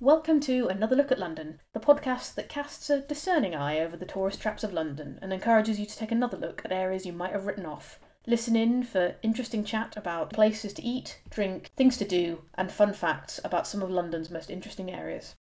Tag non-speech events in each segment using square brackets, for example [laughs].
Welcome to Another Look at London, the podcast that casts a discerning eye over the tourist traps of London and encourages you to take another look at areas you might have written off. Listen in for interesting chat about places to eat, drink, things to do, and fun facts about some of London's most interesting areas.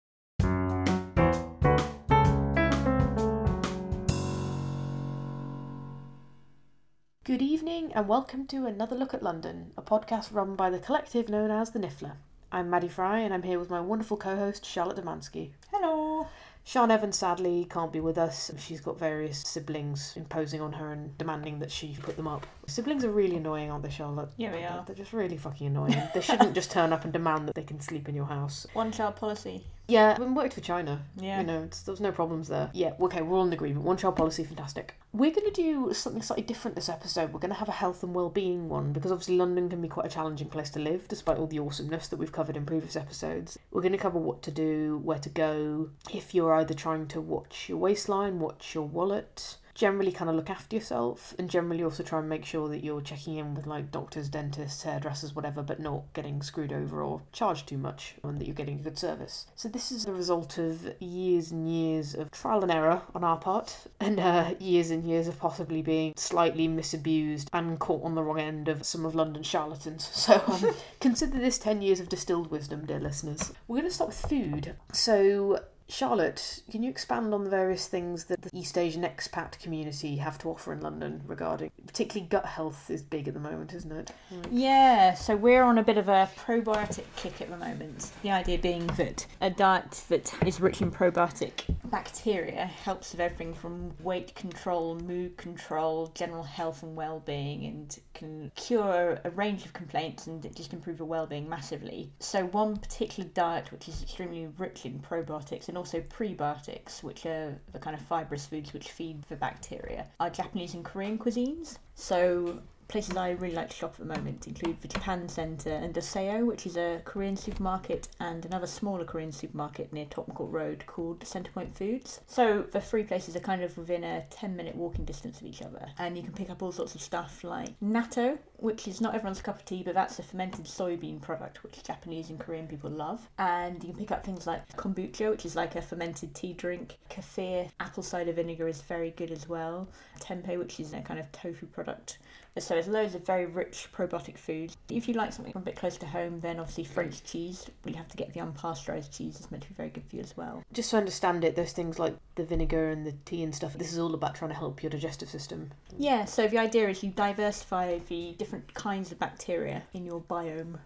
Good evening and welcome to Another Look at London, a podcast run by the collective known as the Niffler. I'm Maddie Fry and I'm here with my wonderful co host Charlotte Demansky. Hello. Sean Evans sadly can't be with us. She's got various siblings imposing on her and demanding that she put them up. Siblings are really annoying, aren't they, Charlotte? Yeah, we are. They're just really fucking annoying. they shouldn't just turn up and demand that they can sleep in your house. One child policy. Yeah, we worked for China. Yeah. You know, there's no problems there. Yeah, okay, we're all in agreement. One child policy, fantastic. We're going to do something slightly different this episode. We're going to have a health and well-being one because obviously London can be quite a challenging place to live, despite all the awesomeness that we've covered in previous episodes. We're going to cover what to do, where to go, if you're either trying to watch your waistline, watch your wallet, generally kind of look after yourself and generally also try and make sure that you're checking in with like doctors, dentists, hairdressers, whatever, but not getting screwed over or charged too much and that you're getting a good service. So this is the result of years and years of trial and error on our part [laughs] and uh, years and years of possibly being slightly misabused and caught on the wrong end of some of London's charlatans. [laughs] So um, [laughs] consider this 10 years of distilled wisdom, dear listeners. We're going to start with food. So Charlotte, can you expand on the various things that the East Asian expat community have to offer in London regarding, particularly gut health is big at the moment, isn't it? Yeah, so we're on a bit of a probiotic kick at the moment. The idea being that a diet that is rich in probiotic bacteria helps with everything from weight control, mood control, general health and well-being and can cure a range of complaints and just improve your well-being massively. So one particular diet which is extremely rich in probiotics and also prebiotics, which are the kind of fibrous foods which feed the bacteria, are Japanese and Korean cuisines. So places I really like to shop at the moment include the Japan Centre and Oseyo, which is a Korean supermarket, and another smaller Korean supermarket near Tottenham Court Road called Centrepoint Foods. So the three places are kind of within a 10 minute walking distance of each other, and you can pick up all sorts of stuff like natto, which is not everyone's cup of tea, but that's a fermented soybean product which Japanese and Korean people love. And you can pick up things like kombucha, which is like a fermented tea drink. Kefir, apple cider vinegar is very good as well. Tempeh, which is a kind of tofu product. So there's loads of very rich probiotic foods. If you like something a bit close to home, then obviously French cheese. We have to get the unpasteurized cheese. It's meant to be very good for you as well. Just to understand it, those things like the vinegar and the tea and stuff, this is all about trying to help your digestive system. Yeah, so the idea is you diversify the different kinds of bacteria in your biome.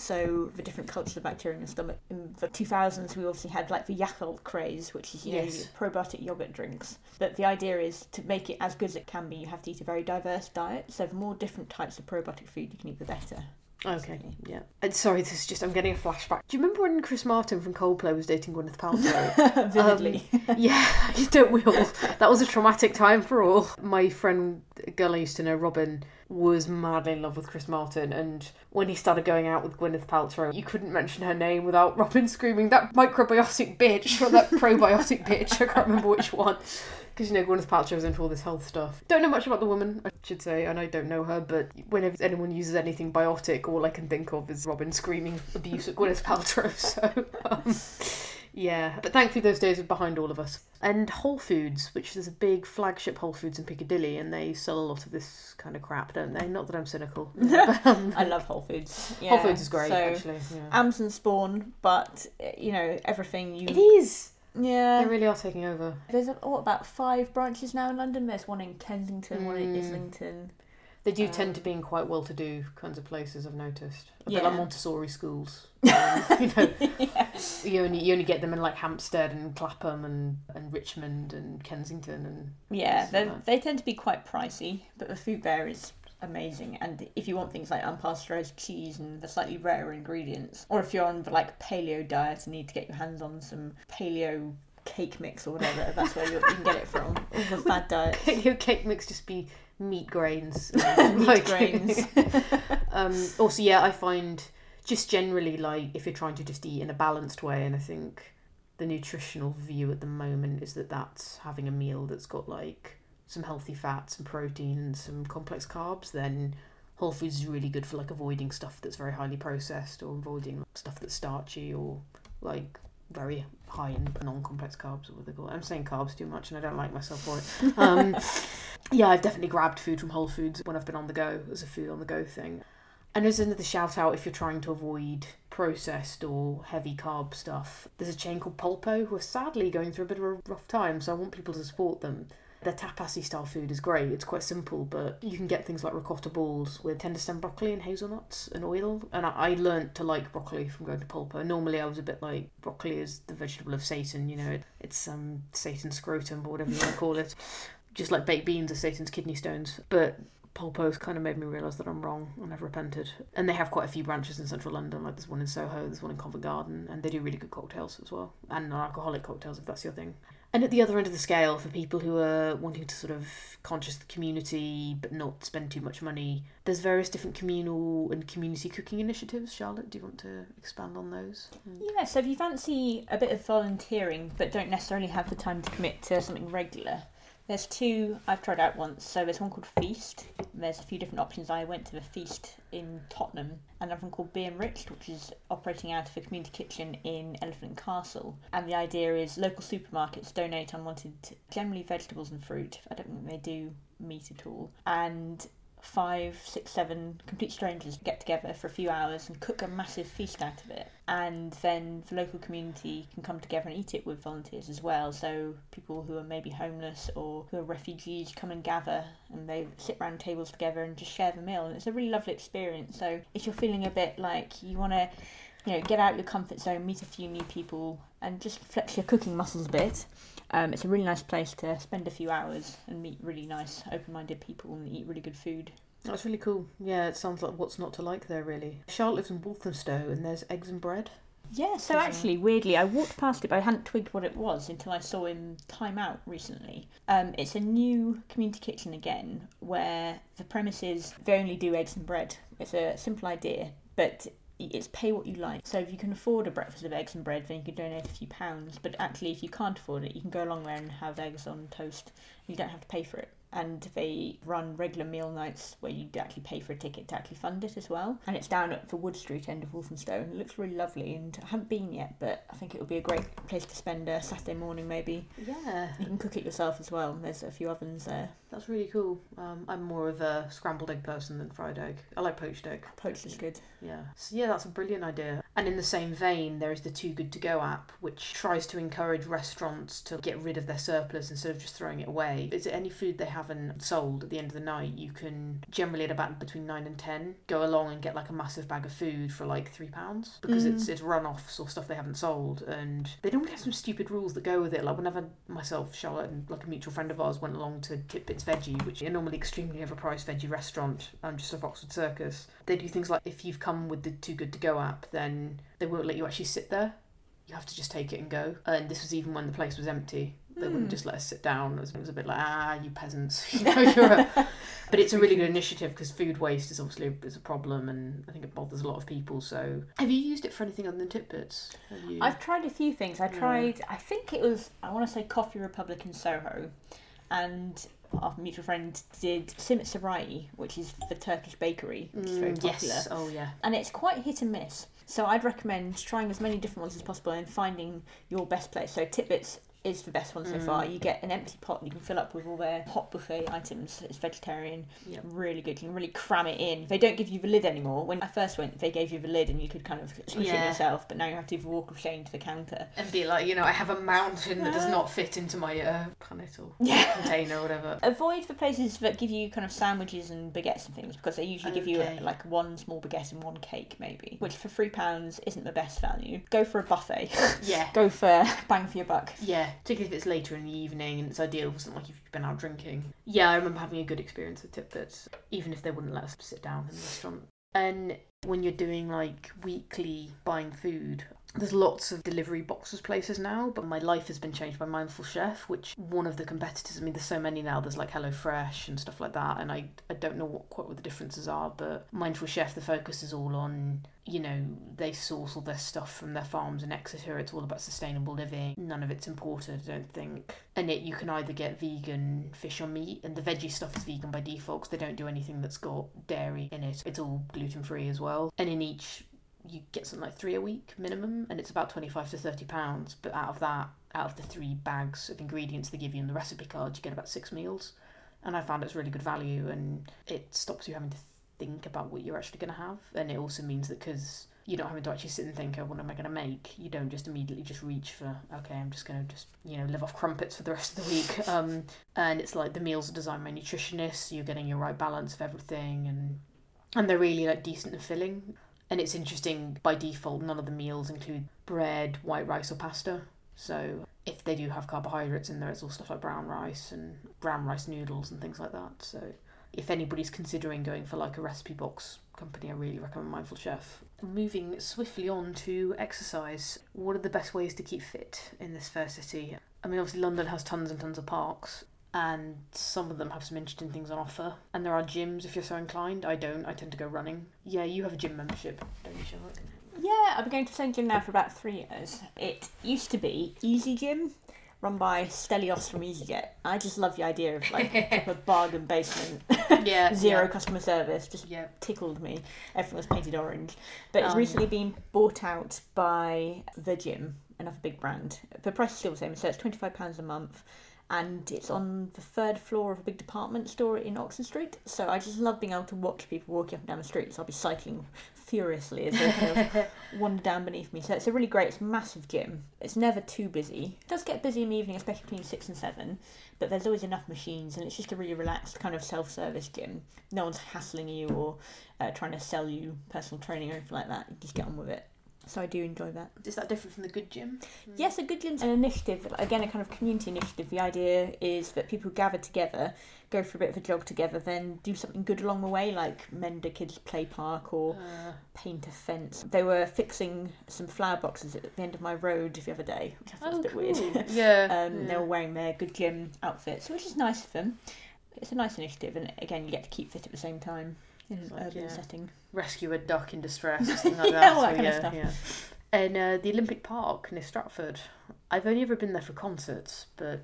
So the different cultures of bacteria in your stomach. In the 2000s, we obviously had like the Yakult craze, which is you know Yes. your probiotic yogurt drinks. But the idea is to make it as good as it can be. You have to eat a very diverse diet. So the more different types of probiotic food you can eat, the better. Okay, yeah. And sorry, this is just, I'm getting a flashback. Do you remember when Chris Martin from Coldplay was dating Gwyneth Paltrow? [laughs] Vividly. Um, yeah, [laughs] don't we all? That was a traumatic time for all. My friend, a girl I used to know, Robin, was madly in love with Chris Martin, and when he started going out with Gwyneth Paltrow, you couldn't mention her name without Robin screaming, that microbiotic bitch, or that probiotic bitch, I can't remember which one. Because, you know, Gwyneth Paltrow's into all this health stuff. Don't know much about the woman, I should say, and I don't know her, but whenever anyone uses anything biotic, all I can think of is Robin screaming abuse at Gwyneth Paltrow, [laughs] so... Um, yeah, but thankfully those days are behind all of us. And Whole Foods, which is a big flagship Whole Foods in Piccadilly, and they sell a lot of this kind of crap, don't they? Not that I'm cynical. [laughs] but, um, I love Whole Foods. Yeah. Whole Foods is great, So, actually. Yeah. Amazon Spawn, but uh, you know everything you. it is. Yeah. They really are taking over. There's what about five branches now in London? There's one in Kensington, one in Mm. Islington. They do tend Um, to be in quite well-to-do kinds of places. I've noticed. A bit Yeah. like Montessori schools. Um, [laughs] you know, you only you only get them in like Hampstead and Clapham and, and Richmond and Kensington and Yeah, they like they tend to be quite pricey, but the food there is amazing. And if you want things like unpasteurized cheese and the slightly rarer ingredients, or if you're on the like paleo diet and need to get your hands on some paleo cake mix or whatever, that's where you, can get it from. All the fad diets. your cake mix just be meat grains. [laughs] Meat [laughs] grains. [laughs] um, also, yeah, I find just generally like if you're trying to just eat in a balanced way, and I think the nutritional view at the moment is that that's having a meal that's got like some healthy fats and protein and some complex carbs, then Whole Foods is really good for like avoiding stuff that's very highly processed or avoiding stuff that's starchy or like very high in non-complex carbs, or what they call it. I'm saying carbs too much, and I don't like myself for it. [laughs] Um, yeah, I've definitely grabbed food from Whole Foods when I've been on the go as a food on the go thing. And as another shout out if you're trying to avoid processed or heavy carb stuff. There's a chain called Polpo who are sadly going through a bit of a rough time, so I want people to support them. Their tapasy style food is great. It's quite simple, but you can get things like ricotta balls with tender stem broccoli and hazelnuts and oil. And I, I learnt to like broccoli from going to Polpo. Normally, I was a bit like broccoli is the vegetable of Satan. You know, it, it's um Satan's scrotum or whatever you want to call it. Just like baked beans are Satan's kidney stones, but Polpo's kind of made me realise that I'm wrong and I've repented. And they have quite a few branches in central London, like there's one in Soho, there's one in Covent Garden, and they do really good cocktails as well, and non alcoholic cocktails if that's your thing. And at the other end of the scale, for people who are wanting to sort of conscious the community but not spend too much money, there's various different communal and community cooking initiatives. Charlotte, do you want to expand on those? Mm. Yeah, so if you fancy a bit of volunteering but don't necessarily have the time to commit to something regular, there's two I've tried out once. So there's one called Feast. There's a few different options. I went to the Feast in Tottenham, and another one called Be Enriched, which is operating out of a community kitchen in Elephant Castle. And the idea is local supermarkets donate unwanted, generally vegetables and fruit. I don't think they do meat at all. And five, six, seven complete strangers get together for a few hours and cook a massive feast out of it. And then the local community can come together and eat it with volunteers as well. So people who are maybe homeless or who are refugees come and gather and they sit around tables together and just share the meal. And it's a really lovely experience. So if you're feeling a bit like you want to, you know, get out your comfort zone, meet a few new people, and just flex your cooking muscles a bit. Um, it's a really nice place to spend a few hours and meet really nice, open-minded people and eat really good food. That's really cool. Yeah, it sounds like what's not to like there, really. Charlotte lives in Walthamstow, and there's eggs and bread. Yeah, so uh, actually, weirdly, I walked past it, but I hadn't twigged what it was until I saw him time out recently. Um, it's a new community kitchen again, where the premise is they only do eggs and bread. It's a simple idea, but it's pay what you like. So if you can afford a breakfast of eggs and bread, then you can donate a few pounds. But actually, if you can't afford it, you can go along there and have eggs on toast. You don't have to pay for it. And they run regular meal nights where you actually pay for a ticket to actually fund it as well. And it's down at the Wood Street end of Walthamstow, it looks really lovely. And I haven't been yet, but I think it would be a great place to spend a Saturday morning maybe. Yeah, You can cook it yourself as well. There's a few ovens there. that's really cool. Um, I'm more of a scrambled egg person than fried egg. I like poached egg. Poached is good. Yeah. So yeah, that's a brilliant idea. And in the same vein, there is the Too Good To Go app, which tries to encourage restaurants to get rid of their surplus instead of just throwing it away. Is it any food they haven't sold at the end of the night? You can generally at about between nine and ten go along and get like a massive bag of food for like three pounds because Mm. it's it's run-offs or stuff they haven't sold, and they normally have some stupid rules that go with it. Like whenever myself, Charlotte, and like a mutual friend of ours went along to Tibits Veggie, which is a normally extremely overpriced veggie restaurant, um, just off Oxford Circus. They do things like if you've come with the Too Good To Go app, then they won't let you actually sit there. You have to just take it and go. And this was even when the place was empty. They wouldn't Hmm. just let us sit down. It was, it was a bit like, ah, you peasants. [laughs] You know, [laughs] you're a... But it's a really [laughs] good initiative because food waste is obviously is a problem, and I think it bothers a lot of people. So, have you used it for anything other than Tibits? I've tried a few things. I Yeah. tried, I think it was, I want to say Coffee Republic in Soho, and our mutual friend did Simit Sarayı, which is the Turkish bakery, which is very Mm, popular. yes. Oh yeah. And it's quite hit and miss. So I'd recommend trying as many different ones as possible and finding your best place. So Tibits is the best one so Mm. far. You get an empty pot and you can fill up with all their hot buffet items. It's vegetarian, Yep. really good. You can really cram it in. They don't give you the lid anymore. When I first went, they gave you the lid and you could kind of squish it Yeah. yourself. But now you have to do the walk of shame to the counter. And be like, you know, I have a mountain that does not fit into my uh, or [laughs] Yeah. container or whatever. Avoid the places that give you kind of sandwiches and baguettes and things because they usually give you Okay. uh like one small baguette and one cake maybe, which for three pounds isn't the best value. Go for a buffet. Yeah. [laughs] Go for bang for your buck. Yeah, particularly if it's later in the evening and it's ideal for something like if you've been out drinking. Yeah, I remember having a good experience with Tibits, even if they wouldn't let us sit down in the restaurant. And when you're doing like weekly buying food, there's lots of delivery boxes places now, but my life has been changed by Mindful Chef, which one of the competitors, I mean, there's so many now, there's like HelloFresh and stuff like that, and I, I don't know what quite what the differences are, but Mindful Chef, the focus is all on you know, they source all their stuff from their farms in Exeter. It's all about sustainable living. None of it's imported, I don't think. And it you can either get vegan fish or meat, and the veggie stuff is vegan by default 'cause they don't do anything that's got dairy in it. It's all gluten free as well. And in each you get something like three a week minimum, and it's about twenty five to thirty pounds. But out of that, out of the three bags of ingredients they give you in the recipe card, you get about six meals, and I found it's really good value, and it stops you having to think about what you're actually going to have, and it also means that because you're not having to actually sit and think, oh, what am I going to make? You don't just immediately just reach for, okay, I'm just going to just, you know, live off crumpets for the rest of the week. [laughs] Um, and it's like the meals are designed by nutritionists, you're getting your right balance of everything, and and they're really like decent and filling. And it's interesting, by default, none of the meals include bread, white rice, or pasta. So if they do have carbohydrates in there, it's all stuff like brown rice and brown rice noodles and things like that. So if anybody's considering going for like a recipe box company, I really recommend Mindful Chef. Moving swiftly on to exercise, what are the best ways to keep fit in this fair city? I mean, obviously, London has tons and tons of parks, and some of them have some interesting things on offer. And there are gyms if you're so inclined. I don't, I tend to go running. Yeah, you have a gym membership, don't you, Charlotte? Yeah, I've been going to the same gym now for about three years. It used to be Easy Gym, run by Stelios from EasyJet. I just love the idea of like [laughs] a bargain basement, Yeah, [laughs] zero yeah. customer service. Just Yeah. tickled me. Everything was painted orange, but it's Um, recently been bought out by the gym, another big brand. The price is still the same, so it's twenty five pounds a month. And it's on the third floor of a big department store in Oxford Street. So I just love being able to watch people walking up and down the streets. I'll be cycling furiously as they kind of [laughs] wander down beneath me. So it's a really great, it's a massive gym. It's never too busy. It does get busy in the evening, especially between six and seven, but there's always enough machines and it's just a really relaxed kind of self service gym. No one's hassling you or uh, trying to sell you personal training or anything like that. You just get on with it. So I do enjoy that. Is that different from the good gym? Yes, a good gym's an initiative, again, a kind of community initiative. The idea is that people gather together, go for a bit of a jog together, then do something good along the way, like mend a kid's play park or Uh, paint a fence. They were fixing some flower boxes at the end of my road the other day, which I thought was oh, a bit cool. weird. yeah. [laughs] um, They were wearing their good gym outfits, which is nice of them. It's a nice initiative, and again, you get to keep fit at the same time in an Like, urban yeah. setting. rescue a duck in distress, [laughs] something like Yeah, that. all that so, kind of stuff. yeah. And uh, the Olympic Park near Stratford. I've only ever been there for concerts, but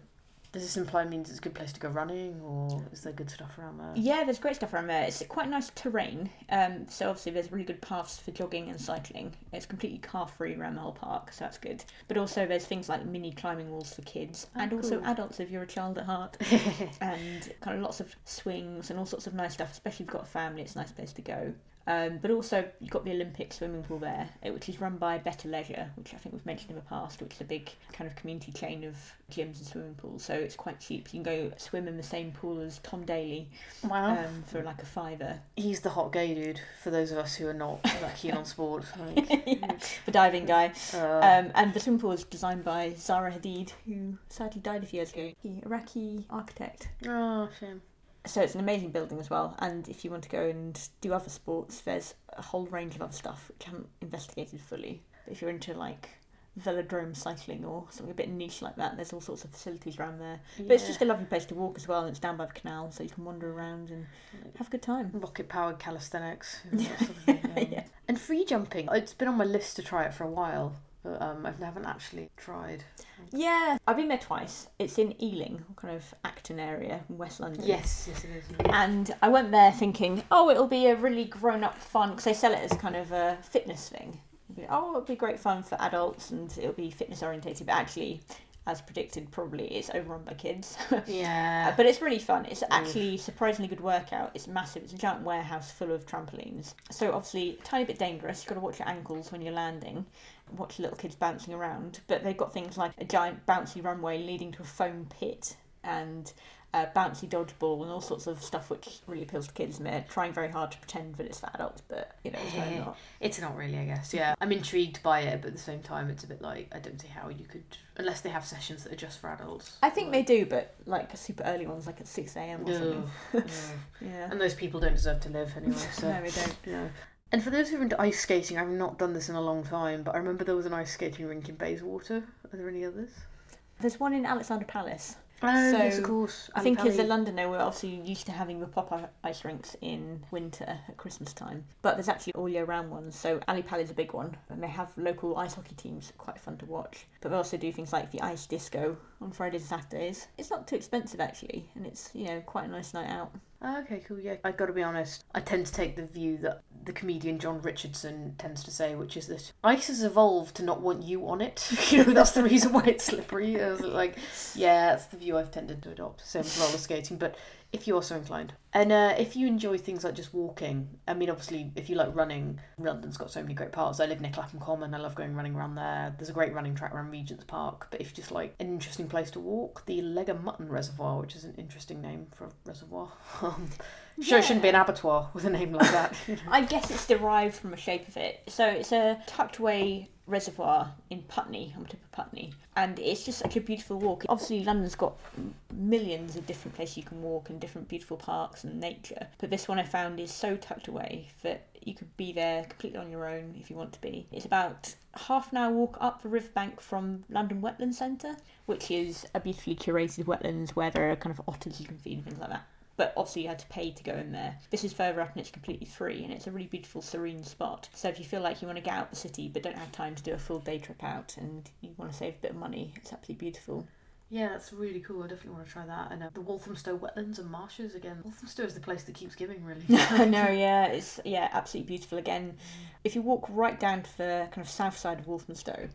does this imply means it's a good place to go running, or is there good stuff around there? Yeah, there's great stuff around there. It's quite nice terrain. Um, so obviously there's really good paths for jogging and cycling. It's completely car free around the whole park, so that's good. But also there's things like mini climbing walls for kids Oh, and also adults if you're a child at heart. [laughs] and kind of lots of swings and all sorts of nice stuff. Especially if you've got a family, it's a nice place to go. Um, but also you've got the Olympic swimming pool there, eh, which is run by Better Leisure, which I think we've mentioned in the past, which is a big kind of community chain of gyms and swimming pools. So it's quite cheap. You can go swim in the same pool as Tom Daley Wow. um, for like a fiver. He's the hot gay dude for those of us who are not [laughs] that keen on sport. Like, Yeah, the diving guy. uh, Um, and the swimming pool was designed by Zaha Hadid, who sadly died a few years ago. The Iraqi architect. oh, shame. So it's an amazing building as well. And if you want to go and do other sports, there's a whole range of other stuff which I haven't investigated fully. But if you're into like velodrome cycling or something a bit niche like that, there's all sorts of facilities around there. But it's just a lovely place to walk as well, and it's down by the canal, so you can wander around and have a good time. rocket powered calisthenics. [laughs] and sort of [laughs] Yeah. And free jumping. It's been on my list to try it for a while, but um, I haven't actually tried. Yeah, I've been there twice. It's in Ealing, kind of Acton area, in West London. Yes, yes, it is. And I went there thinking, oh, it'll be a really grown up fun, because they sell it as kind of a fitness thing. It'll be, oh, it'll be great fun for adults and it'll be fitness orientated, but actually, as predicted, probably it's overrun by kids. [laughs] Yeah. Uh, but it's really fun. It's actually surprisingly good workout. It's massive. It's a giant warehouse full of trampolines. So obviously, a tiny bit dangerous. You've got to watch your ankles when you're landing. Watch little kids bouncing around. But they've got things like a giant bouncy runway leading to a foam pit and a bouncy dodgeball and all sorts of stuff which really appeals to kids. And they're trying very hard to pretend that it's for adults, but you know, it's really [laughs] not. It's not really, I guess. Yeah, I'm intrigued by it, but at the same time, it's a bit like I don't see how you could, unless they have sessions that are just for adults. I think they do, but like super early ones, like at six a.m. or No, something. no. [laughs] Yeah. And those people don't deserve to live anyway. So [laughs] No, we don't. yeah. And for those who are into ice skating, I've not done this in a long time, but I remember there was an ice skating rink in Bayswater. Are there any others? There's one in Alexandra Palace. Oh, So, yes, of course. I think as a Londoner, we're obviously used to having the pop-up ice rinks in winter at Christmas time. But there's actually all year round ones. So Ally Pally is a big one, and they have local ice hockey teams, quite fun to watch. But they also do things like the ice disco on Fridays and Saturdays. It's not too expensive actually, and it's you know quite a nice night out. Oh, okay, cool. Yeah, I've got to be honest. I tend to take the view that the comedian Jon Richardson tends to say, which is that ice has evolved to not want you on it. [laughs] you know, that's the reason why it's slippery. Like, yeah, that's the view I've tended to adopt. Same with roller skating, but if you're so inclined. And uh, if you enjoy things like just walking, I mean, obviously, if you like running, London's got so many great parts. I live near Clapham Common. I love going running around there. There's a great running track around Regent's Park. But if you just like an interesting place to walk, the Leg of Mutton Reservoir, which is an interesting name for a reservoir. Um, [laughs] sure, it shouldn't be an abattoir with a name like that. [laughs] I guess it's derived from the shape of it. So it's a tucked away reservoir in Putney, on tip of Putney, and it's just such a beautiful walk. Obviously, London's got millions of different places you can walk and different beautiful parks and nature, but this one I found is so tucked away that you could be there completely on your own if you want to be. It's about half an hour walk up the riverbank from London Wetland Centre, which is a beautifully curated wetlands where there are kind of otters you can feed and things like that but obviously you had to pay to go in there. This is further up and it's completely free and it's a really beautiful, serene spot. So if you feel like you want to get out of the city but don't have time to do a full day trip out and you want to save a bit of money, it's absolutely beautiful. Yeah, that's really cool. I definitely want to try that. And uh, the Walthamstow wetlands and marshes again. Walthamstow is the place that keeps giving, really. [laughs] no, yeah, it's yeah, absolutely beautiful. Again, if you walk right down to the kind of south side of Walthamstow,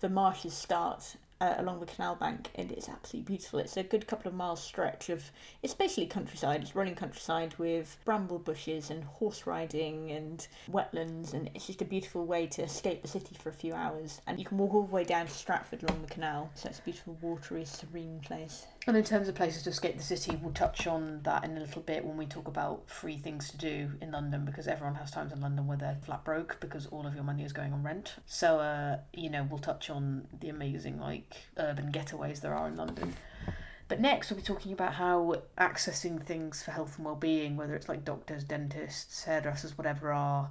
the marshes start uh, along the canal bank, and it's absolutely beautiful. It's a good couple of miles stretch of it's basically countryside. It's running countryside with bramble bushes and horse riding and wetlands, and it's just a beautiful way to escape the city for a few hours. And you can walk all the way down to Stratford along the canal, so it's a beautiful, watery, serene place. And in terms of places to escape the city, we'll touch on that in a little bit when we talk about free things to do in London because everyone has times in London where they're flat broke because all of your money is going on rent. So, uh, you know, we'll touch on the amazing, like, urban getaways there are in London. But next, we'll be talking about how accessing things for health and well-being, whether it's like doctors, dentists, hairdressers, whatever, are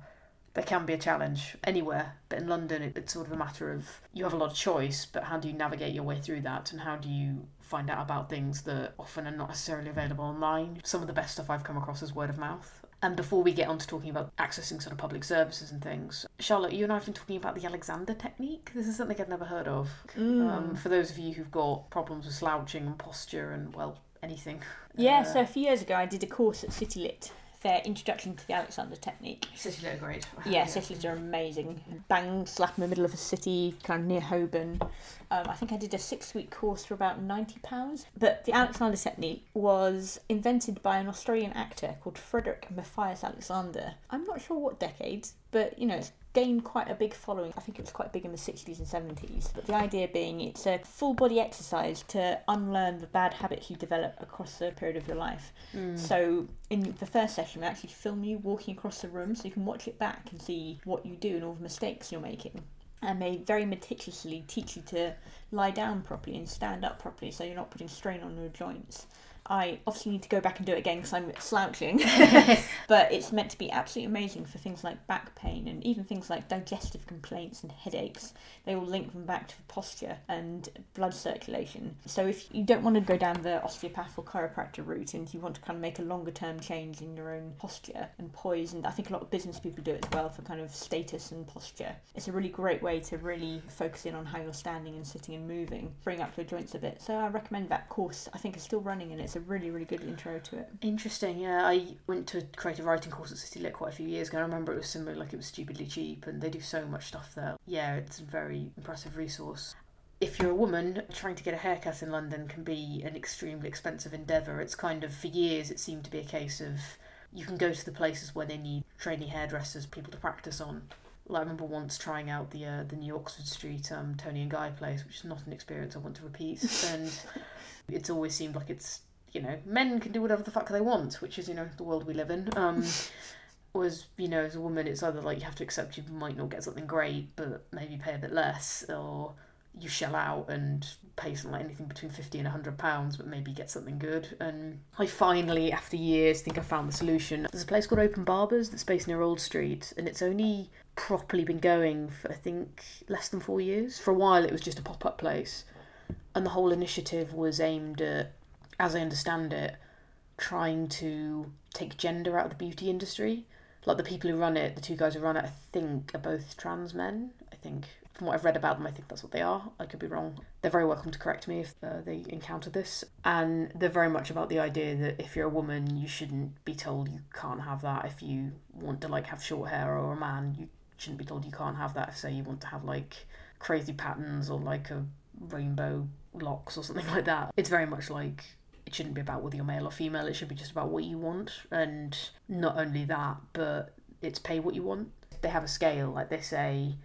there can be a challenge anywhere. But in London, it's sort of a matter of you have a lot of choice, but how do you navigate your way through that, and how do you find out about things that often are not necessarily available online? Some of the best stuff I've come across is word of mouth. And before we get on to talking about accessing sort of public services and things, Charlotte, you and I have been talking about the Alexander technique. This is something I've never heard of. Mm. Um, for those of you who've got problems with slouching and posture and, well, anything. Yeah, Uh, so a few years ago I did a course at City Lit, their introduction to the Alexander technique. City Lit are great. Yeah, cities are amazing. Bang, slap in the middle of a city, kind of near Holborn. Um, I think I did a six week course for about £90. But the Alexander technique was invented by an Australian actor called Frederick Matthias Alexander. I'm not sure what decade, but you know, it's gained quite a big following. I think it was quite big in the 60s and 70s. But the idea being it's a full body exercise to unlearn the bad habits you develop across the period of your life. Mm. So in the first session, we actually film you walking across the room so you can watch it back and see what you do and all the mistakes you're making. And they very meticulously teach you to lie down properly and stand up properly so you're not putting strain on your joints. I obviously need to go back and do it again because I'm slouching, [laughs] [laughs] but it's meant to be absolutely amazing for things like back pain and even things like digestive complaints and headaches. They all link them back to posture and blood circulation. So if you don't want to go down the osteopath or chiropractor route and you want to kind of make a longer term change in your own posture and poise, and I think a lot of business people do it as well for kind of status and posture. It's a really great way to really focus in on how you're standing and sitting and moving, bring up your joints a bit. So I recommend that course. I think it's still running and it's a really, really good intro to it. Interesting, yeah. I went to a creative writing course at City Lit quite a few years ago. I remember it was similar, like it was stupidly cheap, and they do so much stuff there. Yeah, it's a very impressive resource. If you're a woman, trying to get a haircut in London can be an extremely expensive endeavour. It's kind of, for years, it seemed to be a case of you can go to the places where they need trainee hairdressers, people to practice on. Like, I remember once trying out the uh, the New Oxford Street um, Toni and Guy place, which is not an experience I want to repeat. [laughs] and it's always seemed like it's you know men can do whatever the fuck they want, which is you know the world we live in. Um, [laughs] was you know as a woman, it's either like you have to accept you might not get something great, but maybe pay a bit less, or you shell out and pay something like anything between 50 and 100 pounds but maybe get something good. And i finally after years think i found the solution. There's a place called open barbers that's based near old street and it's only properly been going for i think less than four years. For a while it was just a pop-up place and the whole initiative was aimed at as i understand it trying to take gender out of the beauty industry like the people who run it the two guys who run it i think are both trans men i think From what I've read about them, I think that's what they are. I could be wrong. They're very welcome to correct me if uh, they encounter this. And they're very much about the idea that if you're a woman, you shouldn't be told you can't have that. If you want to like have short hair or a man, you shouldn't be told you can't have that. If say you want to have like crazy patterns or like a rainbow locks or something [laughs] like that. It's very much like it shouldn't be about whether you're male or female. It should be just about what you want. And not only that, but it's pay what you want. They have a scale, like they say,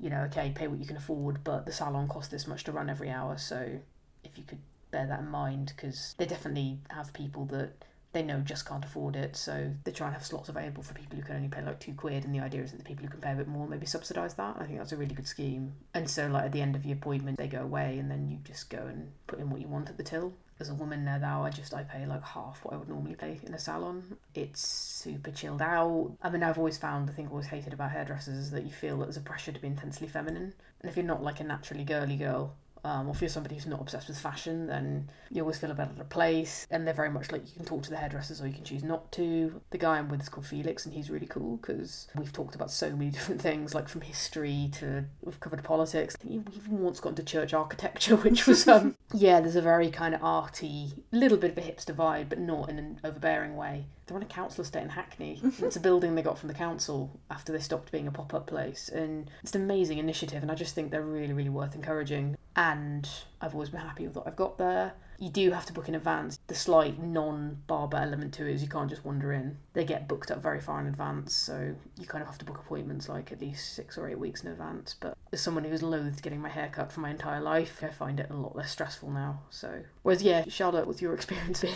you know, okay, pay what you can afford, but the salon costs this much to run every hour. So if you could bear that in mind, because they definitely have people that they know just can't afford it, so they try and have slots available for people who can only pay like two quid. And the idea is that the people who can pay a bit more maybe subsidise that. I think that's a really good scheme. And so, like at the end of the appointment, they go away, and then you just go and put in what you want at the till. As a woman now, though, I just I pay like half what I would normally pay in a salon. It's super chilled out. I mean, I've always found the thing I've always hated about hairdressers is that you feel that there's a pressure to be intensely feminine, and if you're not like a naturally girly girl, um, or if you're somebody who's not obsessed with fashion, then you always feel a bit out of place. And they're very much like you can talk to the hairdressers or you can choose not to. The guy I'm with is called Felix, and he's really cool because we've talked about so many [laughs] different things, like from history to we've covered politics. We've even once got into church architecture, [laughs] which was um [laughs] yeah, there's a very kind of arty, little bit of a hipster vibe, but not in an overbearing way. They're on a council estate in Hackney. it's a building they got from the council after they stopped being a pop up place. And it's an amazing initiative, and I just think they're really, really worth encouraging. And I've always been happy with what I've got there. You do have to book in advance. The slight non barber element to it is you can't just wander in. They get booked up very far in advance, so you kind of have to book appointments like at least six or eight weeks in advance. But as someone who's loathed getting my hair cut for my entire life, I find it a lot less stressful now. So, whereas, yeah, Charlotte, what's your [laughs] experience been?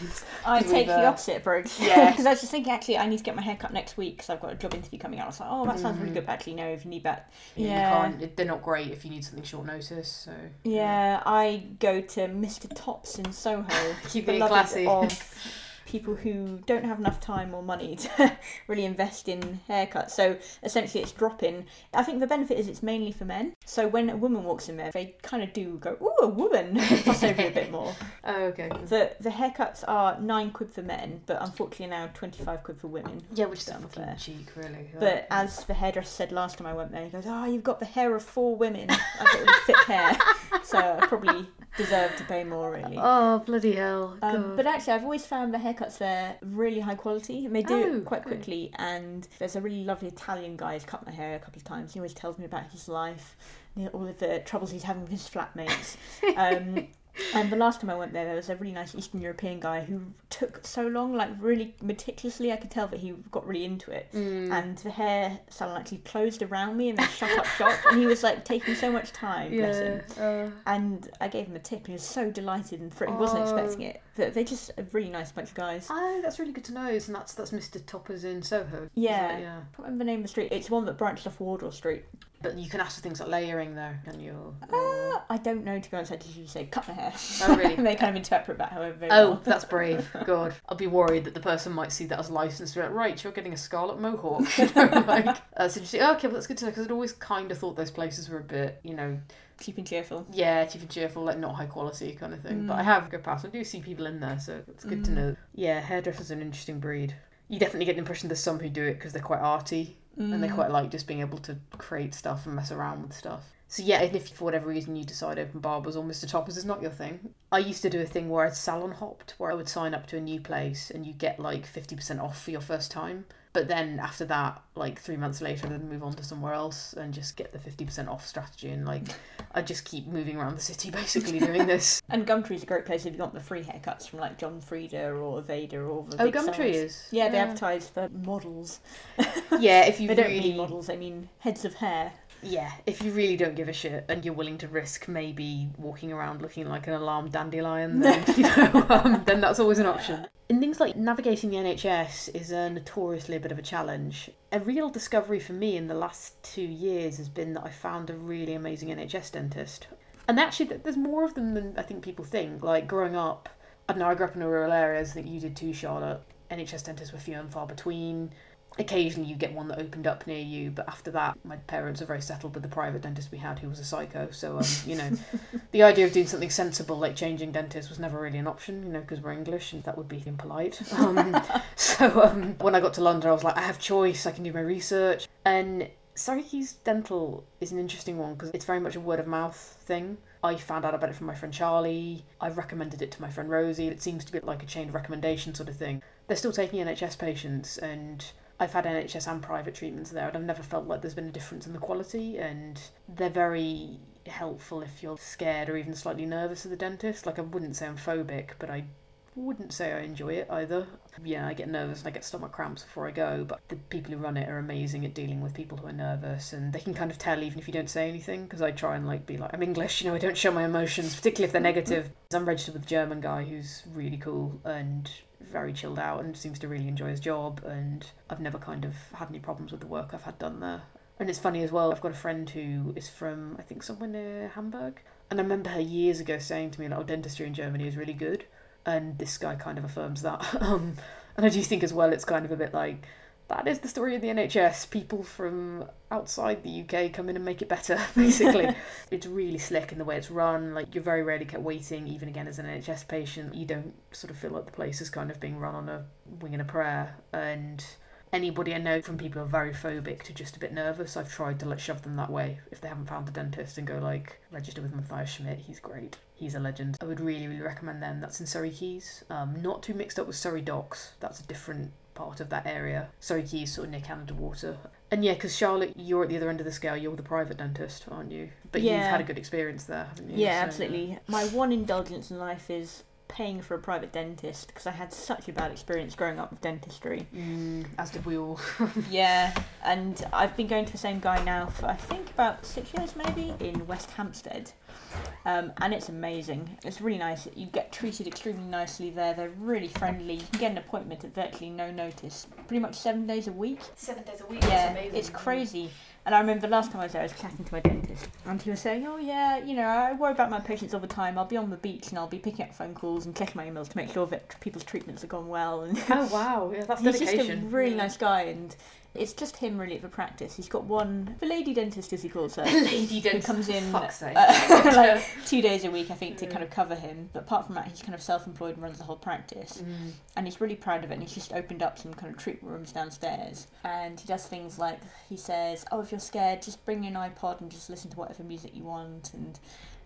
I 'Cause take the uh, opposite approach. Yeah. [laughs] Because I was just thinking, actually, I need to get my hair cut next week because I've got a job interview coming out. I was like, oh, that sounds really Mm. good. But actually, no, if you need that. You Yeah. can't, they're not great if you need something short notice. So Yeah, I go to Mr. Tops in Soho. [laughs] Keeping it classy. Of people who don't have enough time or money to [laughs] really invest in haircuts. So essentially, it's dropping. I think the benefit is it's mainly for men. So when a woman walks in there, they kind of do go, "Ooh, a woman!" [laughs] fuss over a bit more. Oh, okay. The the haircuts are nine quid for men, but unfortunately now twenty five quid for women. Yeah, which is fucking there. cheek, really. But as the hairdresser said last time I went there, he goes, "Oh, you've got the hair of four women. I've got thick hair, so I probably deserve to pay more, really." oh bloody hell! Um, but actually, I've always found the haircuts there really high quality, and they do Oh, it quite quickly. And there's a really lovely Italian guy who's cut my hair a couple of times. He always tells me about his life, all of the troubles he's having with his flatmates. [laughs] um, and the last time I went there, there was a really nice Eastern European guy who took so long, like really meticulously. I could tell that he got really into it. Mm. And the hair salon actually closed around me and then shut up shop. And he was like taking so much time, bless him. uh, And I gave him a tip. He was so delighted and thr- he wasn't Oh. expecting it. But they're just a really nice bunch of guys. oh, that's really good to know. And that's that's Mr. Toppers in Soho. Yeah. it? yeah. I can't remember the name of the street. It's one that branches off Wardour Street. But you can ask for things like layering though, can you? Uh, I don't know to be honest. I just usually say cut my hair. Oh, really? [laughs] they kind of interpret that however they Oh, that's brave. [laughs] God, I'd be worried that the person might see that as license. Be like, right, you're getting a scarlet mohawk. [laughs] You know, like, that's interesting. Okay, well, that's good to know because I'd always kind of thought those places were a bit, you know, Cheap and cheerful. yeah, cheap and cheerful, like not high quality kind of thing. But I Mm. have good past. I do see people in there, so it's good to Mm. know. Yeah, hairdressers are an interesting breed. You definitely get the impression there's some who do it because they're quite arty and they Mm. quite like just being able to create stuff and mess around with stuff. So yeah, and if for whatever reason you decide open barbers or Mr. Toppers is not your thing, I used to do a thing where I'd salon hopped, where I would sign up to a new place and you get like fifty percent off for your first time. But then after that, like three months later, I'd move on to somewhere else and just get the fifty percent off strategy, and like [laughs] I just keep moving around the city basically doing this. [laughs] And Gumtree's a great place if you want the free haircuts from like John Frieda or Vader or the oh, Gumtree is Yeah, they advertise for models. Yeah, if you [laughs] They don't mean models, they mean heads of hair. Yeah, if you really don't give a shit and you're willing to risk maybe walking around looking like an alarmed dandelion, then, [laughs] you know, um, then that's always an option. In things like navigating the NHS is a notoriously a bit of a challenge. A real discovery for me in the last two years has been that I found a really amazing NHS dentist. And actually, there's more of them than I think people think. Like growing up, I don't know, I grew up in a rural area, as I think you did too, Charlotte. NHS dentists were few and far between occasionally you get one that opened up near you but after that my parents are very settled with the private dentist we had who was a psycho so um, you know [laughs] the idea of doing something sensible like changing dentists was never really an option you know because we're english and that would be impolite [laughs] um, so um, when i got to london i was like i have choice i can do my research and Quays Dental is an interesting one because it's very much a word of mouth thing. I found out about it from my friend Charlie. I've recommended it to my friend Rosie. It seems to be like a chain of recommendation sort of thing. They're still taking NHS patients, and I've had NHS and private treatments there, and I've never felt like there's been a difference in the quality. And they're very helpful if you're scared or even slightly nervous of the dentist. Like, I wouldn't say I'm phobic, but I wouldn't say I enjoy it either. Yeah, I get nervous and I get stomach cramps before I go, but the people who run it are amazing at dealing with people who are nervous and they can kind of tell even if you don't say anything because I try and like be like I'm English, you know, I don't show my emotions, particularly if they're mm-hmm. negative. I'm registered with a German guy who's really cool and very chilled out and seems to really enjoy his job and I've never kind of had any problems with the work I've had done there. And it's funny as well, I've got a friend who is from I think somewhere near Hamburg and I remember her years ago saying to me like oh dentistry in Germany is really good and this guy kind of affirms that. [laughs] Um, and I do think as well it's kind of a bit like that is the story of the NHS. People from outside the UK come in and make it better, [laughs] basically. [laughs] it's really slick in the way it's run. Like, you're very rarely kept waiting, even again as an NHS patient. You don't sort of feel like the place is kind of being run on a wing and a prayer. And anybody I know from people who are very phobic to just a bit nervous, I've tried to like shove them that way if they haven't found a dentist and go like register with Matthias Schmidt, he's great. He's a legend. I would really, really recommend them. That's in Surrey Quays. Um, not too mixed up with Surrey Docks. That's a different part of that area. Surrey Quays, sort of near Canada Water. And yeah, because Charlotte, you're at the other end of the scale. You're the private dentist, aren't you? But you've had a good experience there, haven't you? Yeah, So- absolutely. My one indulgence in life is paying for a private dentist because I had such a bad experience growing up with dentistry. Mm, as did we all. [laughs] yeah, and I've been going to the same guy now for I think about six years maybe in West Hampstead. Um, and it's amazing. It's really nice. You get treated extremely nicely there. They're really friendly. You can get an appointment at virtually no notice. Pretty much seven days a week. Seven days a week. Yeah, it's crazy. And I remember the last time I was there, I was chatting to my dentist, and he was saying, "Oh yeah, you know, I worry about my patients all the time. I'll be on the beach and I'll be picking up phone calls and checking my emails to make sure that people's treatments have gone well." And [laughs] Oh wow, yeah, that's dedication. he's just a really Yeah. nice guy, and it's just him really at the practice. He's got one, the lady dentist as he calls her, [laughs] lady who dentist. comes in Fuck's sake. uh, [laughs] like two days a week, I think, to Yeah. kind of cover him. But apart from that, he's kind of self-employed and runs the whole practice Mm. and he's really proud of it and he's just opened up some kind of treatment rooms downstairs and he does things like he says oh if you're scared just bring your ipod and just listen to whatever music you want and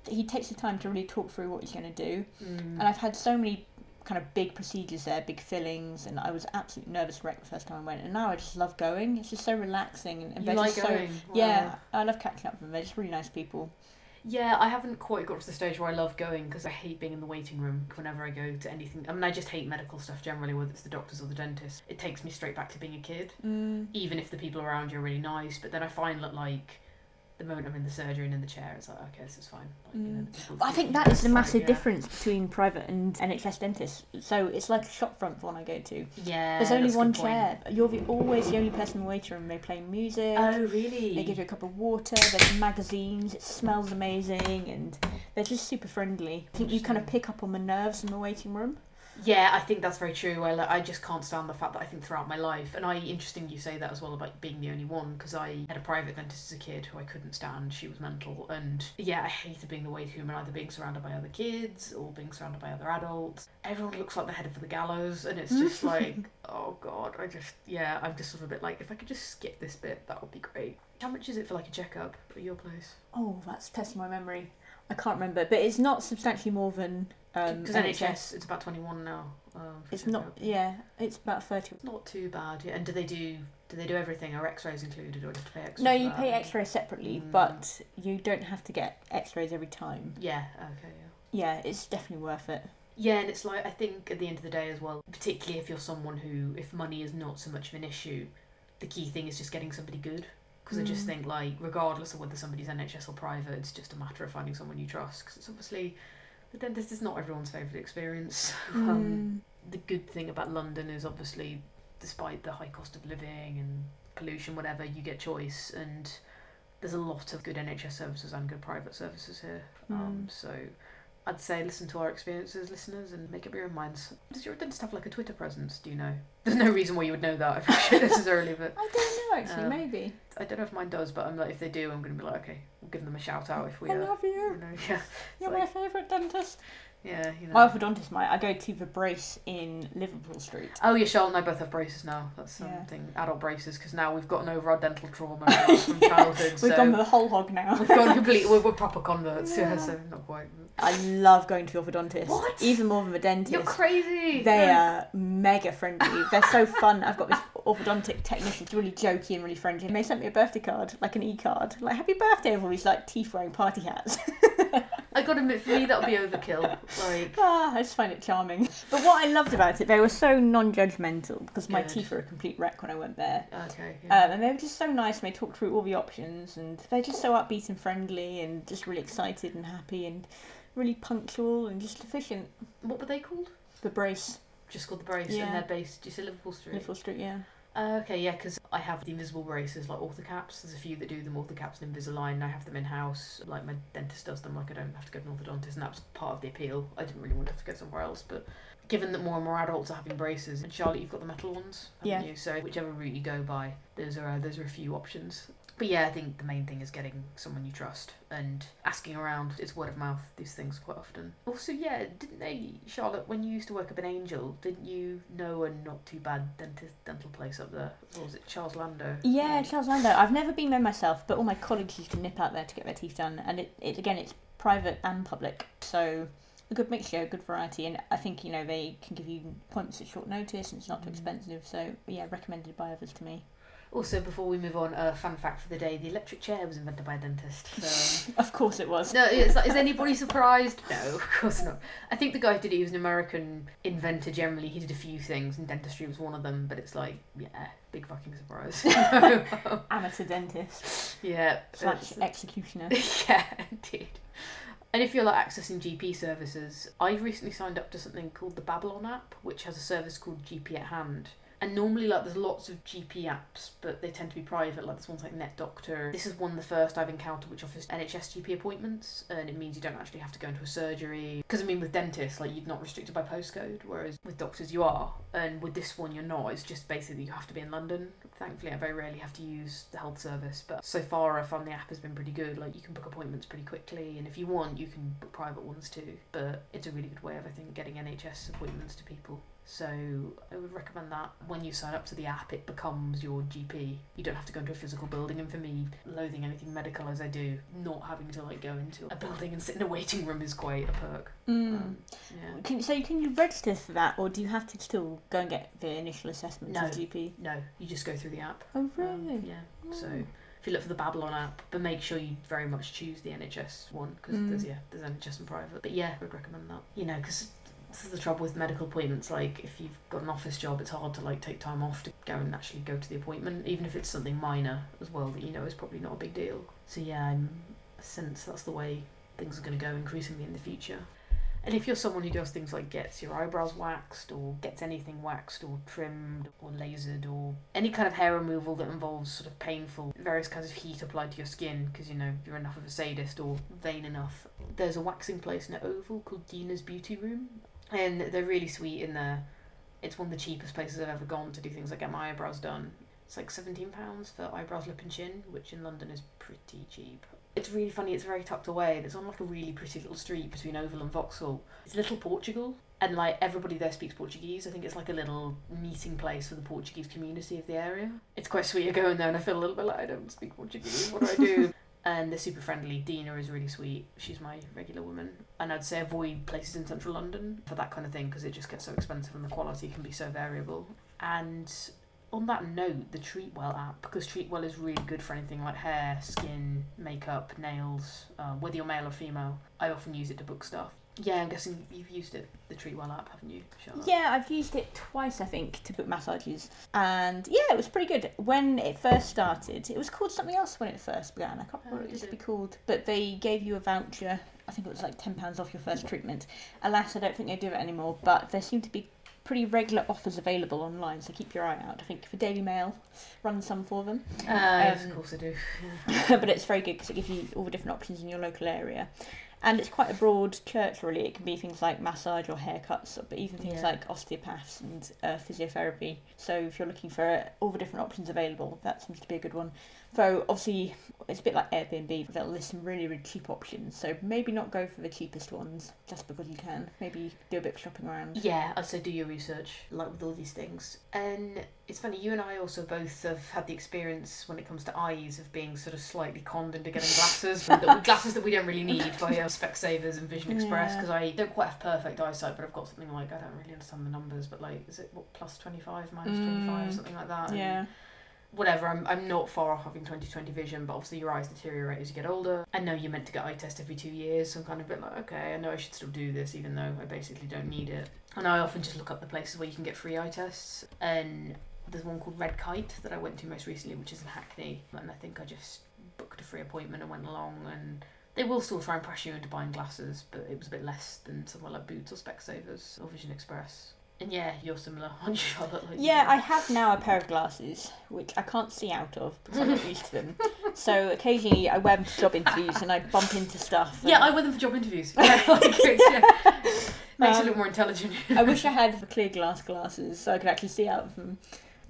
he takes the time to really talk through what he's going to do Mm. and i've had so many kind of big procedures there big fillings and i was absolutely nervous wreck the first time i went and now i just love going it's just so relaxing and, and you like so going? yeah Wow. i love catching up with them they're just really nice people Yeah, I haven't quite got to the stage where I love going because I hate being in the waiting room whenever I go to anything. I mean, I just hate medical stuff generally, whether it's the doctors or the dentist. It takes me straight back to being a kid, mm. even if the people around you are really nice. But then I find that, like, the moment I'm in the surgery and in the chair, it's like, okay, this is fine. Like, you know, Mm. I think that is the massive yeah. difference between private and NHS dentists. So it's like a shopfront for one I go to. Yeah. There's only one good point. chair. You're the, always the only person in the waiting room. They play music. Oh, really? They give you a cup of water. There's magazines. It smells amazing, and they're just super friendly. I think you kind of pick up on the nerves in the waiting room. Yeah, I think that's very true. I, I just can't stand the fact that I think throughout my life, and I interesting you say that as well about being the only one because I had a private dentist as a kid who I couldn't stand. She was mental, and yeah, I hated being the waiting room and either being surrounded by other kids or being surrounded by other adults. Everyone looks like they're headed for the gallows, and it's just [laughs] like, oh god, I just yeah, I'm just sort of a bit like if I could just skip this bit, that would be great. How much is it for like a checkup at your place? Oh, that's testing my memory. I can't remember, but it's not substantially more than um, Because NHS, it's about twenty one now. Um, It's not. Yeah, it's about thirty. Not too bad, yeah. And do they do do they do everything? Are X-rays included, or do you pay extra? No, you pay X-rays separately, Mm. but you don't have to get X-rays every time. Yeah. Okay. Yeah. Yeah, it's definitely worth it. Yeah, and it's like I think at the end of the day as well, particularly if you're someone who, if money is not so much of an issue, the key thing is just getting somebody good. Because I just Mm. think like, regardless of whether somebody's NHS or private, it's just a matter of finding someone you trust. Because it's obviously the dentist is not everyone's favourite experience. Mm. [laughs] Um, the good thing about London is obviously, despite the high cost of living and pollution, whatever, you get choice, and there's a lot of good NHS services and good private services here. Um, Mm. so I'd say listen to our experiences, listeners, and make up your own minds. Does your dentist have like a Twitter presence? Do you know? There's no reason why you would know that. [laughs] Necessarily, but I don't know actually. Um, maybe. I don't know if mine does. But I'm like, if they do, I'm gonna be like, okay, we'll give them a shout out if we. I Uh, love you. you know, [laughs] yeah. You're like- my favourite dentist. Yeah, you know. My orthodontist might. I go to the brace in Liverpool Street. Oh yeah, Charlotte and I both have braces now. That's Yeah. something adult braces because now we've gotten over our dental trauma [laughs] from childhood. We've so gone the whole hog now. we've gone complete. We're, we're proper converts. Yeah. Yeah. so not quite. I love going to the orthodontist. What? Even more than the dentist. You're crazy. They are mega friendly. They're so fun. I've got this orthodontic technician. He's really jokey and really friendly. And they sent me a birthday card, like an e-card, like "Happy birthday" with all these like teeth wearing party hats. [laughs] I gotta admit, for me that'll be overkill. Like, ah, I just find it charming. But what I loved about it, they were so non-judgmental because my Good. teeth were a complete wreck when I went there. okay. Yeah. Um, and they were just so nice. And they talked through all the options, and they're just so upbeat and friendly, and just really excited and happy, and really punctual and just efficient. what were they called? The brace, Just called the brace, Yeah. and they're based. Do you say Liverpool Street? Liverpool Street, yeah. Uh, okay, yeah, because I have the invisible braces like orthocaps. There's a few that do them, orthocaps and Invisalign. I have them in house. Like my dentist does them. Like I don't have to go to an orthodontist, and that's part of the appeal. I didn't really want to have to go somewhere else, but given that more and more adults are having braces, and Charlotte, you've got the metal ones, haven't Yeah. you? So whichever route you go by, those are uh, those are a few options. But yeah, I think the main thing is getting someone you trust and asking around. It's word of mouth. These things quite often. Also, yeah, didn't they, Charlotte? When you used to work up in Angel, didn't you know a not too bad dentist dental place up there? Or was it Charles Lando? Yeah, Um, Charles Lando. I've never been there myself, but all my colleagues used to nip out there to get their teeth done, and it, it again, it's private and public, so a good mixture, a good variety, and I think you know they can give you appointments at short notice, and it's not too Mm. expensive. So yeah, recommended by others to me. Also, before we move on, a fun fact for the day: the electric chair was invented by a dentist. So. [laughs] Of course, it was. No, is, is anybody surprised? No, of course not. I think the guy who did it, he was an American inventor generally. He did a few things, and dentistry was one of them, but it's like, yeah, big fucking surprise. [laughs] Amateur dentist yeah. slash executioner. [laughs] yeah, indeed. And if you're like accessing GP services, I've recently signed up to something called the Babylon app, which has a service called GP at Hand. And normally, like, there's lots of GP apps, but they tend to be private. Like, this one's like NetDoctor. This is one of the first I've encountered which offers NHS GP appointments, and it means you don't actually have to go into a surgery. Because I mean, with dentists, like, you're not restricted by postcode, whereas with doctors you are. And with this one, you're not. It's just basically you have to be in London. Thankfully, I very rarely have to use the health service, but so far I found the app has been pretty good. Like, you can book appointments pretty quickly, and if you want, you can book private ones too. But it's a really good way of, I think, getting NHS appointments to people. So I would recommend that when you sign up to the app, it becomes your GP. You don't have to go into a physical building. And for me, loathing anything medical as I do, not having to like go into a building and sit in a waiting room is quite a perk. Mm. Um, yeah. Can, so can you register for that, or do you have to still go and get the initial assessment No. GP? No, you just go through the app. Oh Um, really? yeah. So if you look for the Babylon app, but make sure you very much choose the NHS one because Mm. there's yeah there's NHS and private. But yeah, I would recommend that. You know, because this is the trouble with medical appointments. Like if you've got an office job, it's hard to like take time off to go and actually go to the appointment, even if it's something minor as well that you know is probably not a big deal. So yeah, I'm I sense that's the way things are going to go increasingly in the future. And if you're someone who does things like gets your eyebrows waxed or gets anything waxed or trimmed or lasered or any kind of hair removal that involves sort of painful various kinds of heat applied to your skin because you know you're enough of a sadist or vain enough, there's a waxing place in Oval called Dina's Beauty Room, and they're really sweet in there. It's one of the cheapest places I've ever gone to do things like get my eyebrows done. It's like seventeen pounds for eyebrows, lip, and chin, which in London is pretty cheap. It's really funny. It's very tucked away, it's on like a really pretty little street between Oval and Vauxhall. It's little Portugal, and like everybody there speaks Portuguese. I think it's like a little meeting place for the Portuguese community of the area. It's quite sweet. I go in there and I feel a little bit like I don't speak Portuguese. What do I do? [laughs] and they're super friendly. Dina is really sweet. She's my regular woman. And I'd say avoid places in central London for that kind of thing because it just gets so expensive and the quality can be so variable. And on that note, the Treatwell app, because Treatwell is really good for anything like hair, skin, makeup, nails, uh, whether you're male or female. I often use it to book stuff. Yeah, I'm guessing you've used it, the Treatwell app, haven't you, Charlotte? Yeah, I've used it twice, I think, to book massages, and yeah, it was pretty good. When it first started, it was called something else when it first began. I can't remember Oh, what it used to be called, but they gave you a voucher. I think it was like ten pounds off your first treatment. Alas, I don't think they do it anymore, but there seem to be pretty regular offers available online, so keep your eye out. I think the Daily Mail runs some for them, Uh, yes, Um, of course I do. [laughs] but it's very good because it gives you all the different options in your local area. And it's quite a broad church, really. It can be things like massage or haircuts, but even things Yeah. like osteopaths and uh, physiotherapy. So if you're looking for all the different options available, that seems to be a good one. Though obviously it's a bit like Airbnb, they'll list some really, really cheap options. So maybe not go for the cheapest ones just because you can. Maybe do a bit of shopping around. Yeah, I'd say do your research, like with all these things. And it's funny, you and I also both have had the experience when it comes to eyes of being sort of slightly conned into getting glasses, [laughs] that- glasses that we don't really need by uh, Specsavers and Vision Express, Yeah. because I don't quite have perfect eyesight, but I've got something like, I don't really understand the numbers, but like, is it what, plus 25, minus 25, Mm. something like that? And Yeah. Whatever, I'm, I'm not far off having 20/20 vision, but obviously your eyes deteriorate as you get older. I know you're meant to get eye test every two years, so I'm kind of a bit like, okay, I know I should still do this, even though I basically don't need it. And I often just look up the places where you can get free eye tests, and there's one called Red Kite that I went to most recently, which is in Hackney, and I think I just booked a free appointment and went along, and they will still try and pressure you into buying glasses, but it was a bit less than somewhere like Boots or Specsavers or Vision Express. And yeah, you're similar, [laughs] aren't Charlotte? Like, Yeah, I have now a pair of glasses, which I can't see out of because I'm not [laughs] used to them. So occasionally I wear them for job interviews and I bump into stuff. and- Yeah, I wear them for job interviews. [laughs] Yeah, like, it's, yeah. Makes you Um, look more intelligent. I wish I had the clear glass glasses so I could actually see out of them.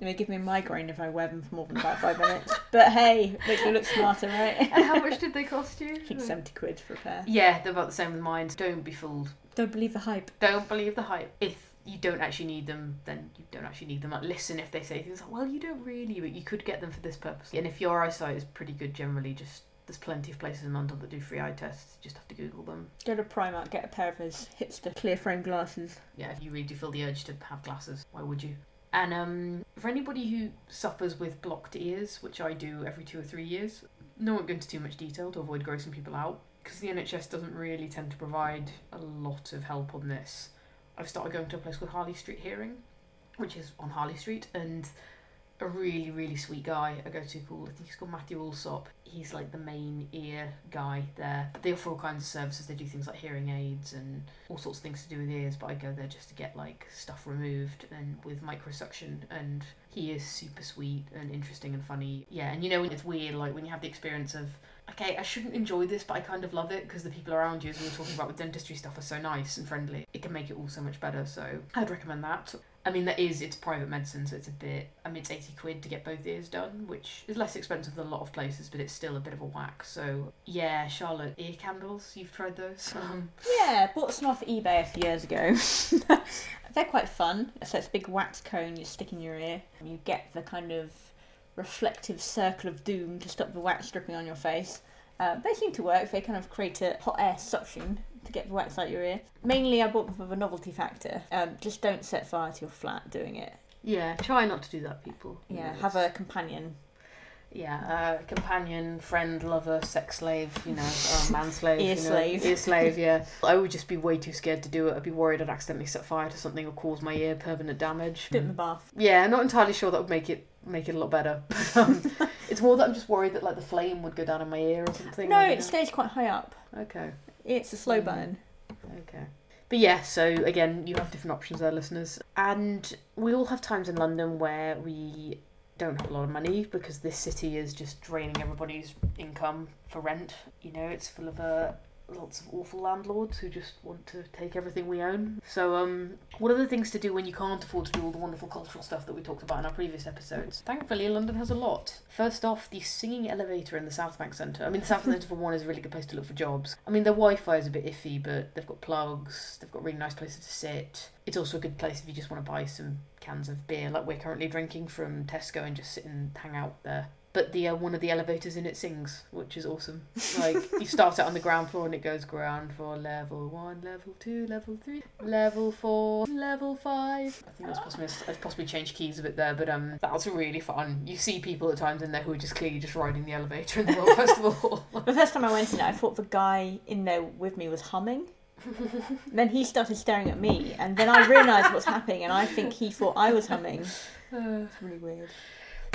It may give me a migraine if I wear them for more than about five minutes. But hey, makes me look smarter, right? and how much did they cost you? I think 70 quid for a pair. Yeah, they're about the same with mine. Don't be fooled. Don't believe the hype. Don't believe the hype. If you don't actually need them, then you don't actually need them. Like, listen if they say things like, well, you don't really, but you could get them for this purpose. And if your eyesight is pretty good generally, just there's plenty of places in London that do free eye tests. You just have to Google them. Go to Primark, get a pair of those hipster clear frame glasses. yeah, if you really do feel the urge to have glasses, why would you? And um, for anybody who suffers with blocked ears, which I do every two or three years, no one go into too much detail to avoid grossing people out, because the NHS doesn't really tend to provide a lot of help on this. I've started going to a place called Harley Street Hearing, which is on Harley Street, and a really, really sweet guy I go to called, I think he's called Matthew Allsop. He's like the main ear guy there. But they offer all kinds of services. They do things like hearing aids and all sorts of things to do with ears, but I go there just to get like stuff removed and with microsuction. And he is super sweet and interesting and funny. Yeah, and you know when it's weird, like when you have the experience of, okay, I shouldn't enjoy this, but I kind of love it because the people around you, as we were talking about with dentistry stuff, are so nice and friendly. It can make it all so much better. So I'd recommend that. I mean, that is, it's private medicine, so it's a bit, I mean, it's 80 quid to get both ears done, which is less expensive than a lot of places, but it's still a bit of a whack. So, yeah, Charlotte, ear candles, you've tried those? [laughs] Um, Yeah, bought some off eBay a few years ago. [laughs] They're quite fun. So it's a big wax cone you stick in your ear. And you get the kind of reflective circle of doom to stop the wax dripping on your face. Uh, they seem to work. They kind of create a hot air suction to get the wax out your ear. Mainly, I bought them for the novelty factor. Um, just don't set fire to your flat doing it. yeah, try not to do that, people. Yeah, have a companion. Yeah, uh, companion, friend, lover, sex slave, you know, uh, man slave, Ear you know, slave. ear slave. Yeah, I would just be way too scared to do it. I'd be worried I'd accidentally set fire to something or cause my ear permanent damage. Do in the bath. Yeah, I'm not entirely sure that would make it make it a lot better. [laughs] um, [laughs] it's more that I'm just worried that like the flame would go down in my ear or something. No, it know. stays quite high up. Okay, It's a slow Mm. burn. okay. But yeah, so again, you have different options there, listeners. And we all have times in London where we don't have a lot of money because this city is just draining everybody's income for rent. You know, it's full of uh, lots of awful landlords who just want to take everything we own. So, um, what are the things to do when you can't afford to do all the wonderful cultural stuff that we talked about in our previous episodes? Thankfully, London has a lot. First off, the singing elevator in the South Bank Centre. I mean, the South Bank Centre for one is a really good place to look for jobs. I mean, their Wi-Fi is a bit iffy, but they've got plugs. They've got really nice places to sit. It's also a good place if you just want to buy some cans of beer, like we're currently drinking from Tesco, and just sit and hang out there. But the uh, one of the elevators in it sings, which is awesome. Like you start it on the ground floor and it goes ground floor, level one, level two, level three, level four, level five. I think that's possibly I've possibly changed keys a bit there, but um, that's really fun. You see people at times in there who are just clearly just riding the elevator in the Royal Festival. [laughs] The first time I went in it, I thought the guy in there with me was humming. [laughs] then he started staring at me, and then I realised what's happening, and I think he thought I was humming. It's really weird.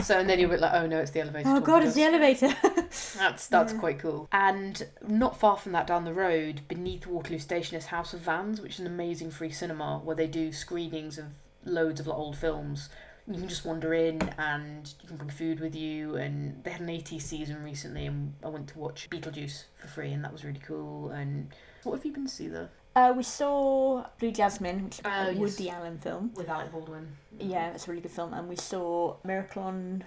So and then you're like, oh no, it's the elevator. Oh god, it's the elevator. [laughs] [laughs] That's that's Yeah. quite cool. And not far from that down the road, beneath Waterloo Station is House of Vans, which is an amazing free cinema where they do screenings of loads of like, old films. You can just wander in and you can bring food with you. And they had an 80s season recently, and I went to watch Beetlejuice for free, and that was really cool. And What have you been to see there? Uh, we saw Blue Jasmine, which is Oh, a yes. Woody Allen film. With Alec Baldwin. Yeah, it's a really good film. And we saw Miracle on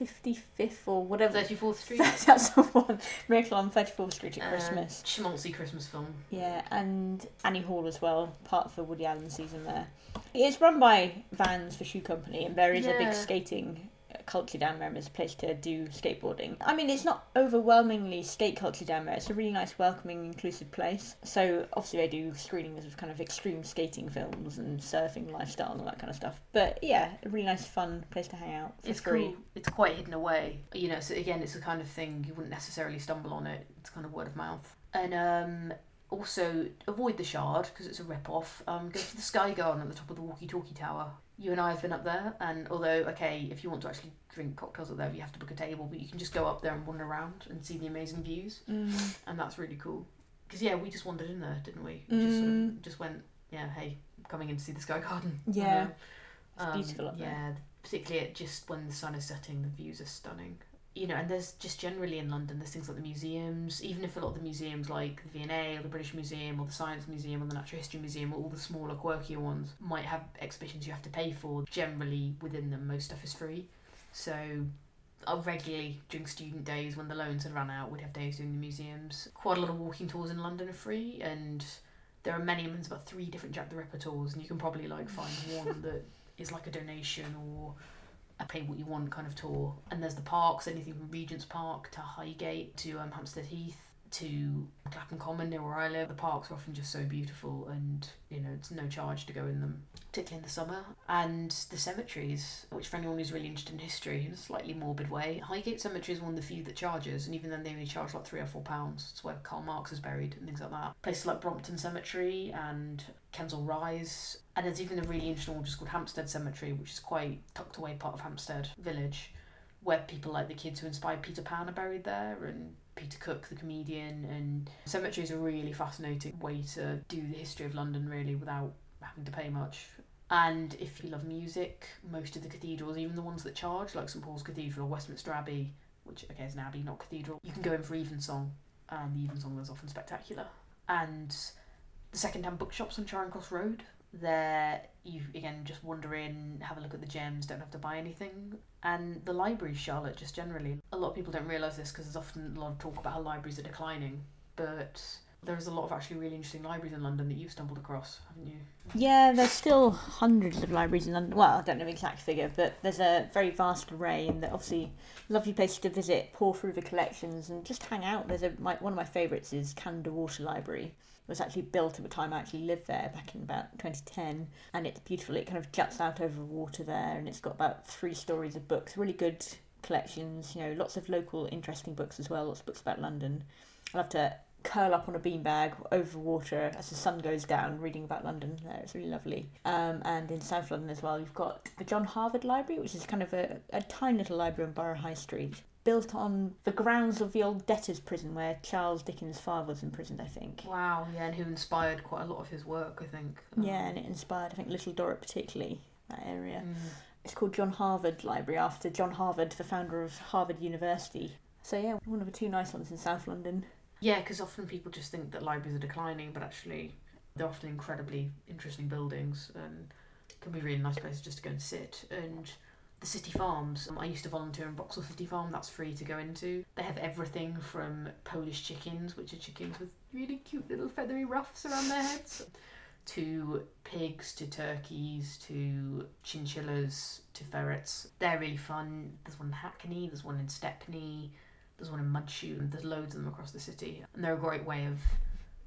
55th or whatever. 34th [laughs] Street. That's the one. Miracle on 34th Street at Uh, Christmas. schmaltzy Christmas film. Yeah, and Annie Hall as well, part of the Woody Allen season there. It's run by Vans for Shoe Company, and there is a big skating culture down there. and There's a place to do skateboarding. I mean, it's not overwhelmingly skate culture down there. It's a really nice, welcoming, inclusive place. So obviously they do screenings of kind of extreme skating films and surfing lifestyle and all that kind of stuff. But yeah, a really nice, fun place to hang out It's free. cool. It's quite hidden away. You know, so again, it's the kind of thing you wouldn't necessarily stumble on it. It's kind of word of mouth. And um, also avoid the Shard because it's a rip off. Um, go to the Sky Garden at the top of the Walkie Talkie Tower. You and I have been up there, and although okay, if you want to actually drink cocktails up there, you have to book a table, but you can just go up there and wander around and see the amazing views, Mm. and that's really cool. Because yeah, we just wandered in there, didn't we? we just sort Mm. of just went, yeah, hey, I'm coming in to see the Sky Garden. Yeah. Um, It's beautiful up there. Yeah, particularly at just when the sun is setting, the views are stunning. You know, and there's just generally in London, there's things like the museums, even if a lot of the museums like the V&A or the British Museum or the Science Museum or the Natural History Museum or all the smaller, quirkier ones might have exhibitions you have to pay for, generally within them, most stuff is free. So I regularly, during student days when the loans had run out, would have days doing the museums. Quite a lot of walking tours in London are free, and there are many, there's about three different Jack the Ripper tours, and you can probably like find one [laughs] that is like a donation or a pay what you want kind of tour. And there's the parks, anything from Regent's Park to Highgate to um, Hampstead Heath to Clapham Common near where I live. The parks are often just so beautiful, and you know it's no charge to go in them, particularly in the summer. And the cemeteries, which for anyone who's really interested in history in a slightly morbid way, Highgate Cemetery is one of the few that charges, and even then they only charge like three or four pounds. It's where Karl Marx is buried and things like that. Places like Brompton Cemetery and Kensal Rise, and there's even a really interesting one just called Hampstead Cemetery, which is quite tucked away part of Hampstead Village, where people like the kids who inspired Peter Pan are buried there, and Peter Cook, the comedian, and cemeteries are a really fascinating way to do the history of London really without having to pay much. And if you love music, most of the cathedrals, even the ones that charge, like St Paul's Cathedral or Westminster Abbey, which okay is an abbey, not cathedral, you can go in for evensong, and the evensong is often spectacular. And the second-hand bookshops on Charing Cross Road, there you again just wander in, have a look at the gems, don't have to buy anything. And the libraries, Charlotte, just generally, a lot of people don't realise this because there's often a lot of talk about how libraries are declining, but there's a lot of actually really interesting libraries in London that you've stumbled across, haven't you? Yeah, there's still hundreds of libraries in London. Well, I don't know the exact figure, but there's a very vast array, and they're obviously lovely places to visit, pour through the collections, and just hang out. There's a my, one of my favourites is Canada Water Library. Was actually built at the time I actually lived there back in about 2010, and it's beautiful. It kind of juts out over water there, and it's got about three stories of books. Really good collections. You know, lots of local interesting books as well. Lots of books about London. I love to curl up on a beanbag over water as the sun goes down, reading about London. There, it's really lovely. Um, and in South London as well, you've got the John Harvard Library, which is kind of a, a tiny little library on Borough High Street, built on the grounds of the old debtors' prison where Charles Dickens' father was imprisoned, I think. Wow, yeah, and who inspired quite a lot of his work, I think. Yeah, and it inspired, I think, Little Dorrit particularly, that area. Mm. It's called John Harvard Library after John Harvard, the founder of Harvard University. So yeah, one of the two nice ones in South London. Yeah, because often people just think that libraries are declining, but actually they're often incredibly interesting buildings and can be really nice places just to go and sit. And the city farms, um, I used to volunteer in Vauxhall City Farm, that's free to go into. They have everything from Polish chickens, which are chickens with really cute little feathery ruffs around their heads, to pigs, to turkeys, to chinchillas, to ferrets. They're really fun. There's one in Hackney, there's one in Stepney, there's one in and there's loads of them across the city. And they're a great way of,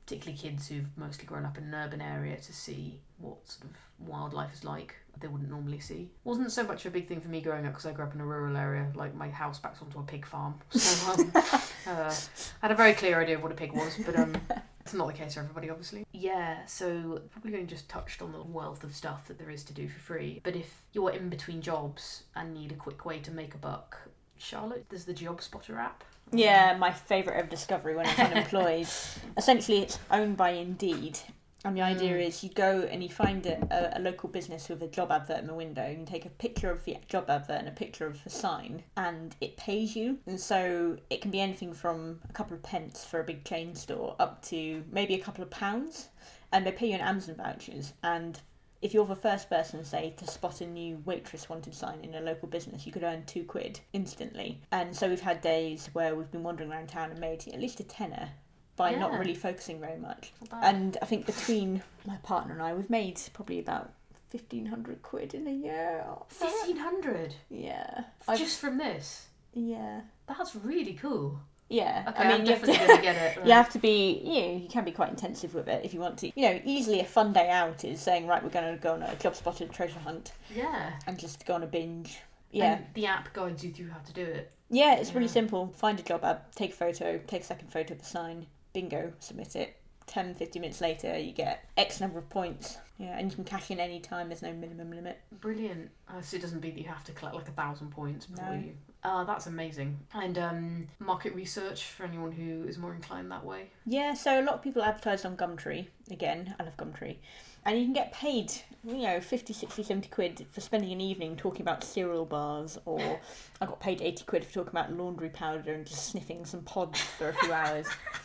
particularly kids who've mostly grown up in an urban area, to see what sort of wildlife is like they wouldn't normally see. Wasn't so much a big thing for me growing up because I grew up in a rural area. Like my house backs onto a pig farm, so um, [laughs] uh, I had a very clear idea of what a pig was, but um. It's not the case for everybody, obviously. Yeah, so probably only just touched on the wealth of stuff that there is to do for free. But if you're in between jobs and need a quick way to make a buck, Charlotte, there's the Job Spotter app. Yeah, my favourite of discovery when I was unemployed. [laughs] Essentially, it's owned by Indeed, And the idea Mm. is you go and you find a, a, a local business with a job advert in the window, and you take a picture of the job advert and a picture of the sign, and it pays you. And so it can be anything from a couple of pence for a big chain store up to maybe a couple of pounds. And they pay you in Amazon vouchers. And if you're the first person, say, to spot a new waitress wanted sign in a local business, you could earn two quid instantly. And so we've had days where we've been wandering around town and made at least a tenner by not really focusing very much. And I think between my partner and I, we've made probably about fifteen hundred quid in a year. Fifteen hundred Yeah. I've- just from this. yeah. That's really cool. Yeah. Okay, I mean, am you have to. [laughs] it. You have to be, you know, you can be quite intensive with it if you want to. You know, easily a fun day out is saying, right, we're going to go on a job spotted treasure hunt yeah. and just go on a binge. Yeah. And the app guides you through how to do it. yeah, it's really simple. Find a job ad, take a photo, take a second photo of the sign, bingo, submit it. 10, 15 minutes later, you get X number of points. Yeah, and you can cash in any time, there's no minimum limit. Brilliant. Uh, so it doesn't mean that you have to collect like a thousand points before No. you. Uh, that's amazing. And um, market research for anyone who is more inclined that way. Yeah, so a lot of people advertise on Gumtree. Again, I love Gumtree. And you can get paid, you know, 50, 60, 70 quid for spending an evening talking about cereal bars, or I got paid 80 quid for talking about laundry powder and just sniffing some pods for a few hours. [laughs]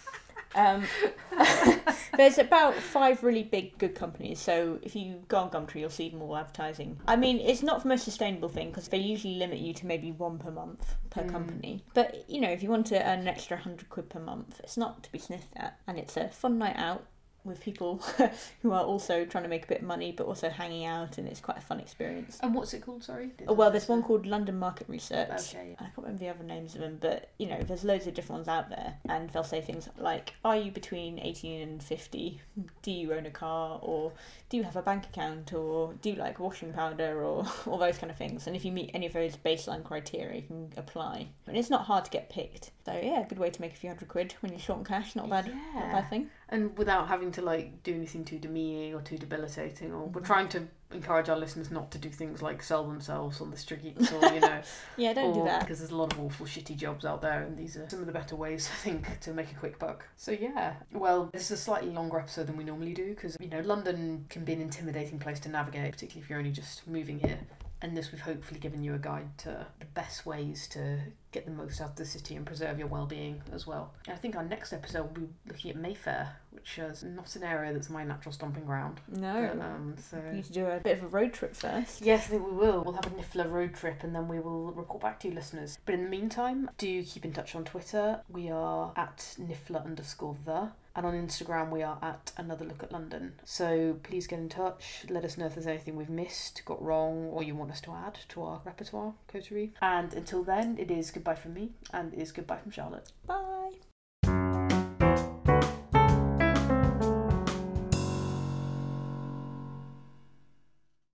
Um, [laughs] there's about five really big good companies, so if you go on Gumtree, you'll see them all advertising. I mean, it's not the most sustainable thing because they usually limit you to maybe one per month per Mm. company. But you know, if you want to earn an extra hundred quid per month, it's not to be sniffed at, and it's a fun night out with people [laughs] who are also trying to make a bit of money but also hanging out, and it's quite a fun experience. And what's it called? Sorry. Oh, well, there's one called London Market Research. Okay. I can't remember the other names of them, but you know, there's loads of different ones out there, and they'll say things like, "Are you between 18 and 50? Do you own a car, or do you have a bank account, or do you like washing powder, or [laughs] all those kind of things?" And if you meet any of those baseline criteria, you can apply. And it's not hard to get picked. So yeah, good way to make a few hundred quid when you're short on cash. Not a bad, not a bad thing. And without having to like do anything too demeaning or too debilitating, or we're Mhm. trying to encourage our listeners not to do things like sell themselves on the streets, or you know, [laughs] Yeah, don't do that. because there's a lot of awful shitty jobs out there, and these are some of the better ways [laughs] I think to make a quick buck. So yeah, well, this is a slightly longer episode than we normally do because you know London can be an intimidating place to navigate, particularly if you're only just moving here. And this we've hopefully given you a guide to the best ways to get the most out of the city and preserve your well-being as well. And I think our next episode will be looking at Mayfair, which is not an area that's my natural stomping ground. No, But, um, so we need to do a bit of a road trip first. Yes, I think we will. We'll have a Niffler road trip and then we will report back to you listeners. But in the meantime, do keep in touch on Twitter. We are at Niffler underscore the. And on Instagram, we are at Another Look at London. So please get in touch. Let us know if there's anything we've missed, got wrong, or you want us to add to our repertoire, coterie. And until then, it is goodbye from me and it is goodbye from Charlotte. Bye.